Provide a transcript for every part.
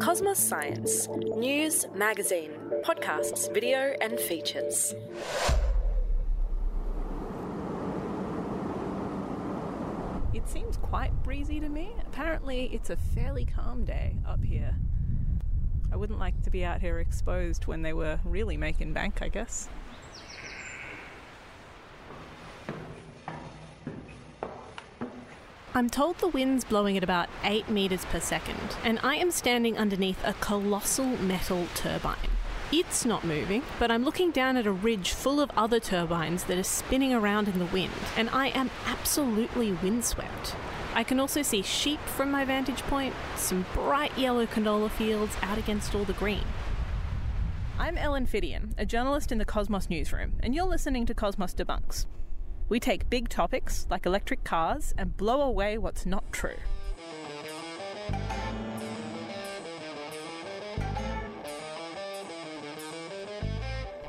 Cosmos Science news, magazine, podcasts, video, and features. It seems quite breezy to me. Apparently, it's a fairly calm day up here. I wouldn't like to be out here exposed when they were really making bank, I guess. I'm told the wind's blowing at about 8 metres per second, and I am standing underneath a colossal metal turbine. It's not moving, but I'm looking down at a ridge full of other turbines that are spinning around in the wind, and I am absolutely windswept. I can also see sheep from my vantage point, some bright yellow canola fields out against all the green. I'm Ellen Phiddian, a journalist in the Cosmos newsroom, and you're listening to Cosmos Debunks. We take big topics like electric cars and blow away what's not true.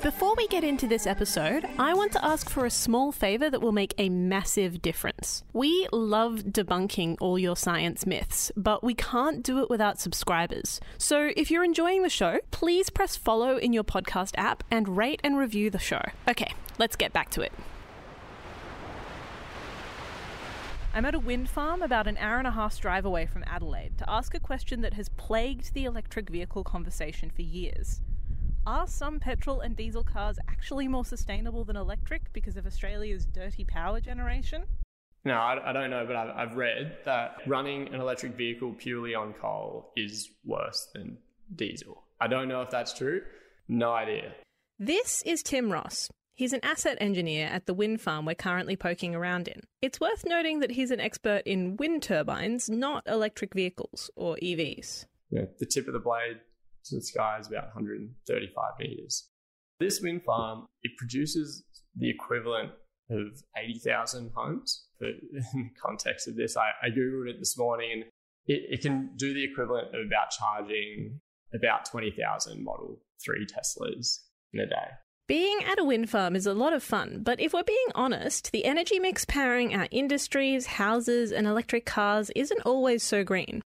Before we get into this episode, I want to ask for a small favour that will make a massive difference. We love debunking all your science myths, but we can't do it without subscribers. So if you're enjoying the show, please press follow in your podcast app and rate and review the show. Okay, let's get back to it. I'm at a wind farm about an hour and a half's drive away from Adelaide to ask a question that has plagued the electric vehicle conversation for years. Are some petrol and diesel cars actually more sustainable than electric because of Australia's dirty power generation? No, I, I don't know, but I've, I've read that running an electric vehicle purely on coal is worse than diesel. I don't know if that's true. No idea. This is Tim Ross. He's an asset engineer at the wind farm we're currently poking around in. It's worth noting that he's an expert in wind turbines, not electric vehicles or EVs. Yeah, the tip of the blade to the sky is about 135 meters. This wind farm, it produces the equivalent of 80,000 homes. But in the context of this, I, I Googled it this morning and it, it can do the equivalent of about charging about 20,000 Model 3 Teslas in a day. Being at a wind farm is a lot of fun, but if we're being honest, the energy mix powering our industries, houses, and electric cars isn't always so green.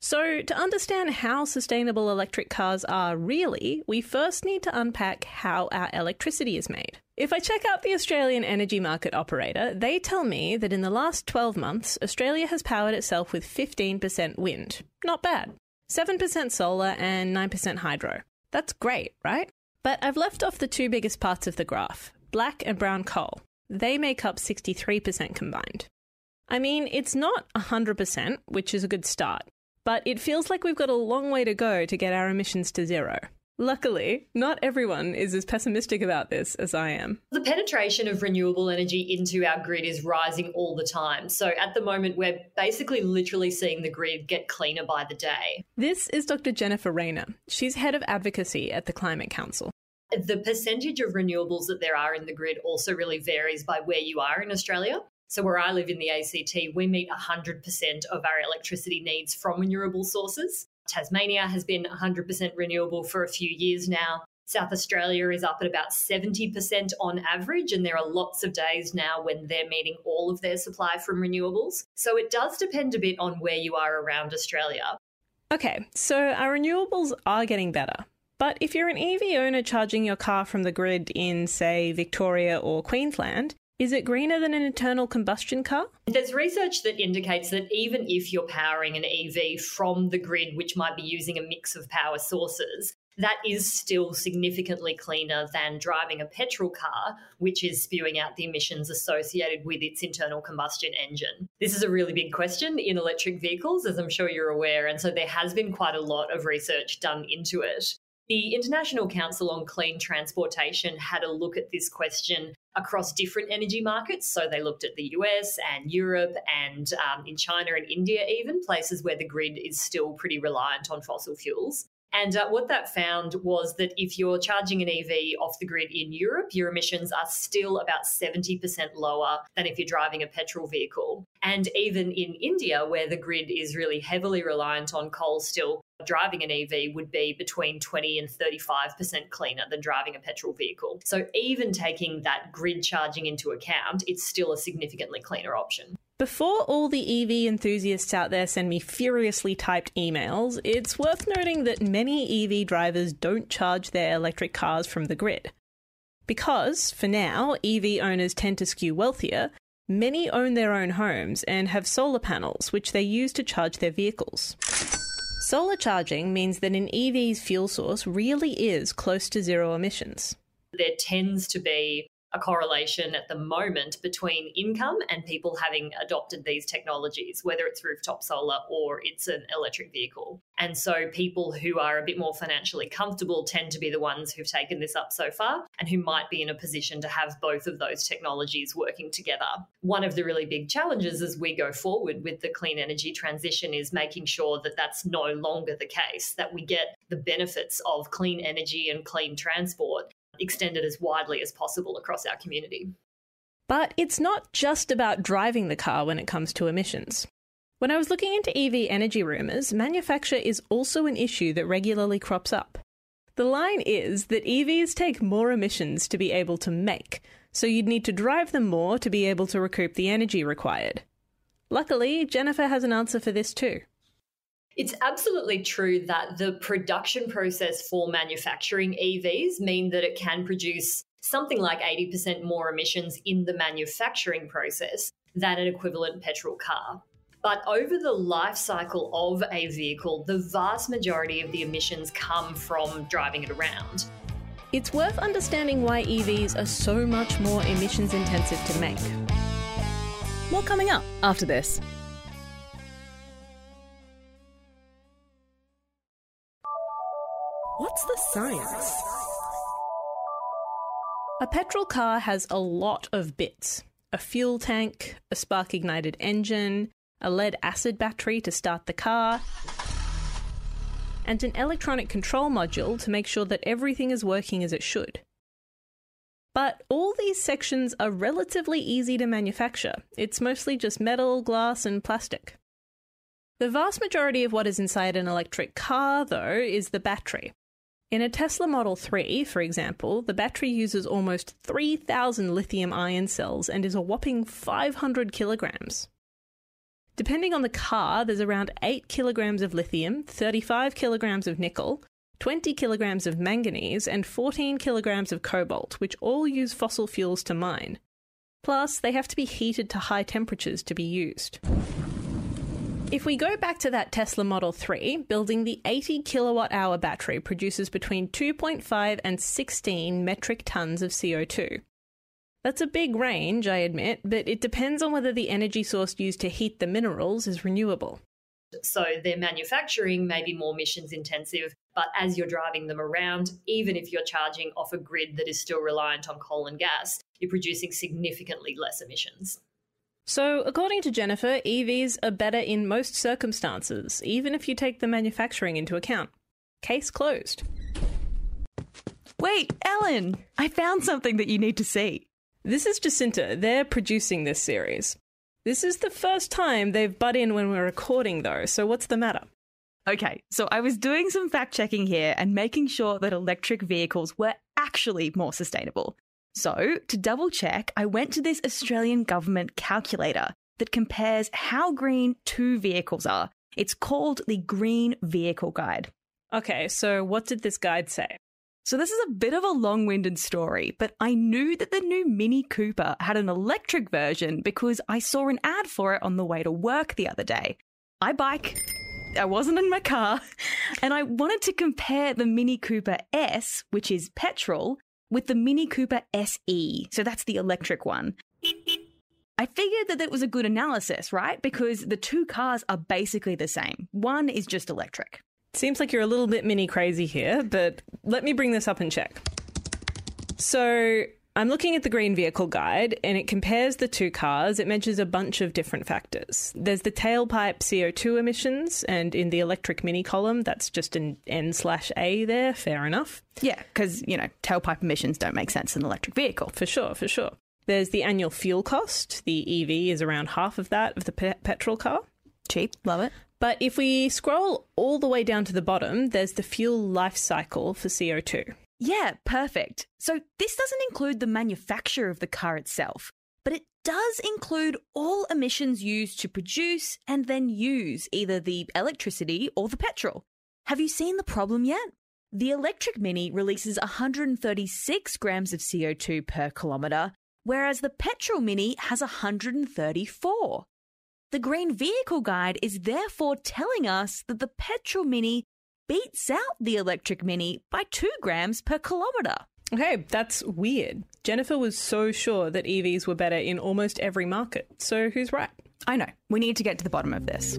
So, to understand how sustainable electric cars are really, we first need to unpack how our electricity is made. If I check out the Australian Energy Market Operator, they tell me that in the last 12 months, Australia has powered itself with 15% wind. Not bad. 7% solar and 9% hydro. That's great, right? But I've left off the two biggest parts of the graph black and brown coal. They make up 63% combined. I mean, it's not 100%, which is a good start, but it feels like we've got a long way to go to get our emissions to zero. Luckily, not everyone is as pessimistic about this as I am. The penetration of renewable energy into our grid is rising all the time. So at the moment, we're basically literally seeing the grid get cleaner by the day. This is Dr. Jennifer Rayner. She's head of advocacy at the Climate Council. The percentage of renewables that there are in the grid also really varies by where you are in Australia. So, where I live in the ACT, we meet 100% of our electricity needs from renewable sources. Tasmania has been 100% renewable for a few years now. South Australia is up at about 70% on average, and there are lots of days now when they're meeting all of their supply from renewables. So it does depend a bit on where you are around Australia. Okay, so our renewables are getting better. But if you're an EV owner charging your car from the grid in, say, Victoria or Queensland, is it greener than an internal combustion car? There's research that indicates that even if you're powering an EV from the grid, which might be using a mix of power sources, that is still significantly cleaner than driving a petrol car, which is spewing out the emissions associated with its internal combustion engine. This is a really big question in electric vehicles, as I'm sure you're aware, and so there has been quite a lot of research done into it. The International Council on Clean Transportation had a look at this question across different energy markets. So they looked at the US and Europe and um, in China and India, even places where the grid is still pretty reliant on fossil fuels. And uh, what that found was that if you're charging an EV off the grid in Europe, your emissions are still about 70% lower than if you're driving a petrol vehicle. And even in India, where the grid is really heavily reliant on coal still, driving an EV would be between 20 and 35% cleaner than driving a petrol vehicle. So even taking that grid charging into account, it's still a significantly cleaner option. Before all the EV enthusiasts out there send me furiously typed emails, it's worth noting that many EV drivers don't charge their electric cars from the grid. Because, for now, EV owners tend to skew wealthier, many own their own homes and have solar panels, which they use to charge their vehicles. Solar charging means that an EV's fuel source really is close to zero emissions. There tends to be a correlation at the moment between income and people having adopted these technologies, whether it's rooftop solar or it's an electric vehicle. And so people who are a bit more financially comfortable tend to be the ones who've taken this up so far and who might be in a position to have both of those technologies working together. One of the really big challenges as we go forward with the clean energy transition is making sure that that's no longer the case, that we get the benefits of clean energy and clean transport extended as widely as possible across our community. But it's not just about driving the car when it comes to emissions. When I was looking into EV energy rumours, manufacture is also an issue that regularly crops up. The line is that EVs take more emissions to be able to make, so you'd need to drive them more to be able to recoup the energy required. Luckily, Jennifer has an answer for this too. It's absolutely true that the production process for manufacturing EVs mean that it can produce something like 80% more emissions in the manufacturing process than an equivalent petrol car. But over the life cycle of a vehicle, the vast majority of the emissions come from driving it around. It's worth understanding why EVs are so much more emissions intensive to make. More coming up after this. Science? A petrol car has a lot of bits a fuel tank, a spark ignited engine, a lead acid battery to start the car, and an electronic control module to make sure that everything is working as it should. But all these sections are relatively easy to manufacture. It's mostly just metal, glass, and plastic. The vast majority of what is inside an electric car, though, is the battery. In a Tesla Model 3, for example, the battery uses almost 3,000 lithium ion cells and is a whopping 500 kilograms. Depending on the car, there's around 8 kilograms of lithium, 35 kilograms of nickel, 20 kilograms of manganese, and 14 kilograms of cobalt, which all use fossil fuels to mine. Plus, they have to be heated to high temperatures to be used. If we go back to that Tesla Model 3, building the 80 kilowatt hour battery produces between 2.5 and 16 metric tons of CO2. That's a big range, I admit, but it depends on whether the energy source used to heat the minerals is renewable. So their manufacturing may be more emissions intensive, but as you're driving them around, even if you're charging off a grid that is still reliant on coal and gas, you're producing significantly less emissions. So, according to Jennifer, EVs are better in most circumstances, even if you take the manufacturing into account. Case closed. Wait, Ellen, I found something that you need to see. This is Jacinta. They're producing this series. This is the first time they've butt in when we're recording, though, so what's the matter? Okay, so I was doing some fact checking here and making sure that electric vehicles were actually more sustainable. So, to double check, I went to this Australian government calculator that compares how green two vehicles are. It's called the Green Vehicle Guide. Okay, so what did this guide say? So, this is a bit of a long winded story, but I knew that the new Mini Cooper had an electric version because I saw an ad for it on the way to work the other day. I bike, I wasn't in my car, and I wanted to compare the Mini Cooper S, which is petrol, with the Mini Cooper SE. So that's the electric one. I figured that that was a good analysis, right? Because the two cars are basically the same. One is just electric. Seems like you're a little bit mini crazy here, but let me bring this up and check. So, I'm looking at the Green Vehicle Guide and it compares the two cars. It measures a bunch of different factors. There's the tailpipe CO2 emissions, and in the electric mini column, that's just an N slash A there. Fair enough. Yeah, because, you know, tailpipe emissions don't make sense in an electric vehicle. For sure, for sure. There's the annual fuel cost. The EV is around half of that of the pe- petrol car. Cheap, love it. But if we scroll all the way down to the bottom, there's the fuel life cycle for CO2. Yeah, perfect. So this doesn't include the manufacture of the car itself, but it does include all emissions used to produce and then use either the electricity or the petrol. Have you seen the problem yet? The electric Mini releases 136 grams of CO2 per kilometre, whereas the petrol Mini has 134. The Green Vehicle Guide is therefore telling us that the petrol Mini beats out the electric Mini by 2 grams per kilometre. Okay, that's weird. Jennifer was so sure that EVs were better in almost every market. So who's right? I know, we need to get to the bottom of this.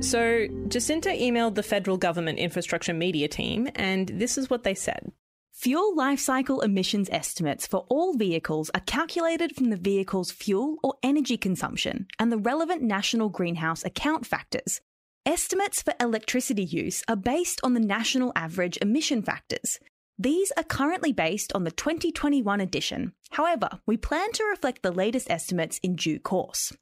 So, Jacinta emailed the federal government infrastructure media team, and this is what they said. Fuel life cycle emissions estimates for all vehicles are calculated from the vehicle's fuel or energy consumption and the relevant national greenhouse account factors. Estimates for electricity use are based on the national average emission factors. These are currently based on the 2021 edition. However, we plan to reflect the latest estimates in due course.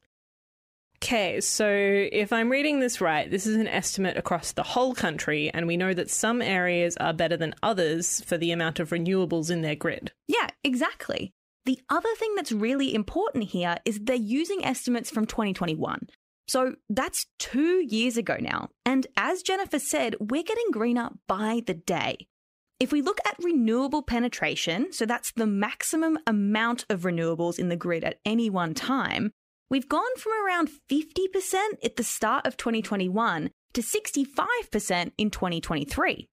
Okay, so if I'm reading this right, this is an estimate across the whole country, and we know that some areas are better than others for the amount of renewables in their grid. Yeah, exactly. The other thing that's really important here is they're using estimates from 2021. So that's two years ago now. And as Jennifer said, we're getting greener by the day. If we look at renewable penetration, so that's the maximum amount of renewables in the grid at any one time, We've gone from around 50% at the start of 2021 to 65% in 2023.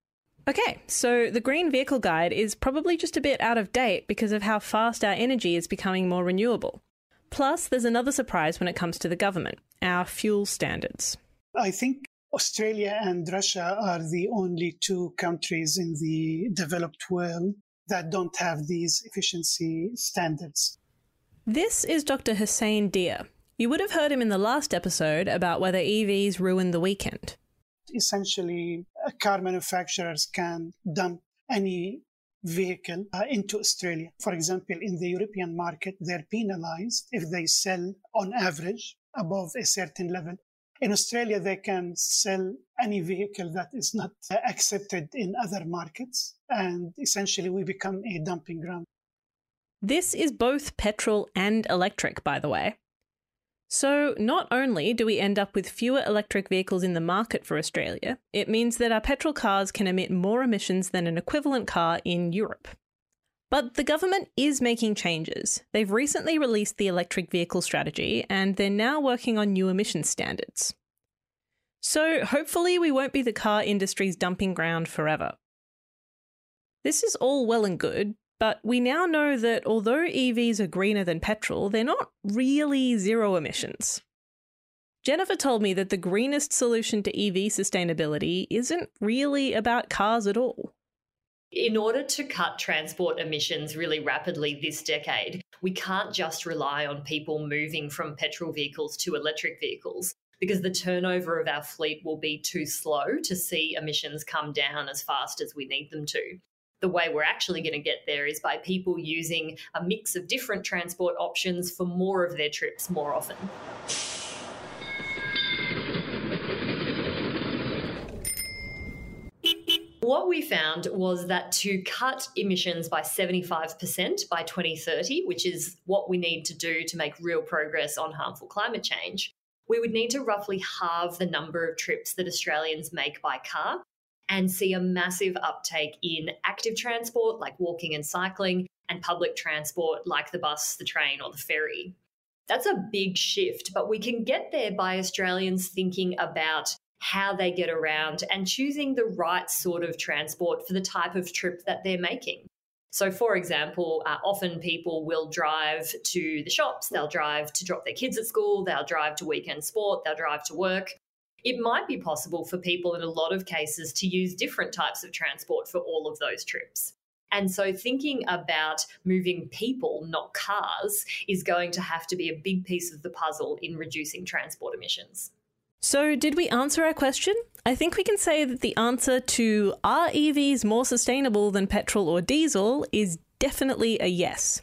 Okay, so the Green Vehicle Guide is probably just a bit out of date because of how fast our energy is becoming more renewable. Plus, there's another surprise when it comes to the government our fuel standards. I think Australia and Russia are the only two countries in the developed world that don't have these efficiency standards. This is Dr. Hussein Dia. You would have heard him in the last episode about whether EVs ruin the weekend. Essentially, car manufacturers can dump any vehicle uh, into Australia. For example, in the European market, they're penalized if they sell on average above a certain level. In Australia, they can sell any vehicle that is not uh, accepted in other markets, and essentially we become a dumping ground. This is both petrol and electric, by the way. So, not only do we end up with fewer electric vehicles in the market for Australia, it means that our petrol cars can emit more emissions than an equivalent car in Europe. But the government is making changes. They've recently released the electric vehicle strategy, and they're now working on new emission standards. So, hopefully, we won't be the car industry's dumping ground forever. This is all well and good, but we now know that although EVs are greener than petrol, they're not really zero emissions. Jennifer told me that the greenest solution to EV sustainability isn't really about cars at all. In order to cut transport emissions really rapidly this decade, we can't just rely on people moving from petrol vehicles to electric vehicles because the turnover of our fleet will be too slow to see emissions come down as fast as we need them to the way we're actually going to get there is by people using a mix of different transport options for more of their trips more often. What we found was that to cut emissions by 75% by 2030, which is what we need to do to make real progress on harmful climate change, we would need to roughly halve the number of trips that Australians make by car and see a massive uptake in active transport like walking and cycling and public transport like the bus, the train, or the ferry. That's a big shift, but we can get there by Australians thinking about how they get around and choosing the right sort of transport for the type of trip that they're making. So, for example, uh, often people will drive to the shops, they'll drive to drop their kids at school, they'll drive to weekend sport, they'll drive to work it might be possible for people in a lot of cases to use different types of transport for all of those trips. And so, thinking about moving people, not cars, is going to have to be a big piece of the puzzle in reducing transport emissions. So, did we answer our question? I think we can say that the answer to are EVs more sustainable than petrol or diesel is definitely a yes.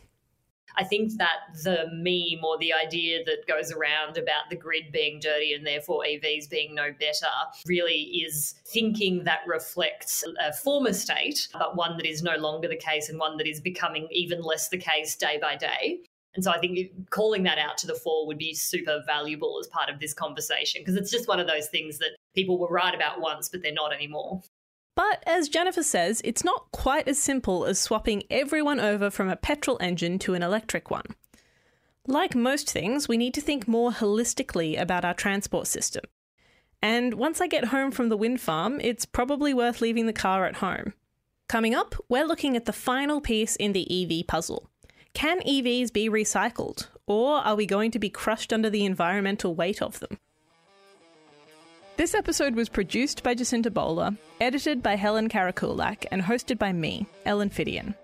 I think that the meme or the idea that goes around about the grid being dirty and therefore EVs being no better really is thinking that reflects a former state, but one that is no longer the case and one that is becoming even less the case day by day. And so I think calling that out to the fore would be super valuable as part of this conversation because it's just one of those things that people were right about once, but they're not anymore. But as Jennifer says, it's not quite as simple as swapping everyone over from a petrol engine to an electric one. Like most things, we need to think more holistically about our transport system. And once I get home from the wind farm, it's probably worth leaving the car at home. Coming up, we're looking at the final piece in the EV puzzle. Can EVs be recycled, or are we going to be crushed under the environmental weight of them? This episode was produced by Jacinta Bowler, edited by Helen Karakulak, and hosted by me, Ellen Phiddian.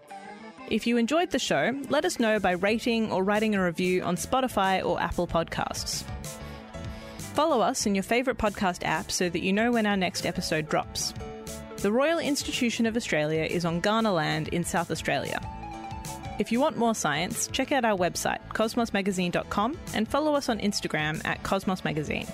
If you enjoyed the show, let us know by rating or writing a review on Spotify or Apple Podcasts. Follow us in your favourite podcast app so that you know when our next episode drops. The Royal Institution of Australia is on Kaurna land in South Australia. If you want more science, check out our website, cosmosmagazine.com, and follow us on Instagram at Cosmos Magazine.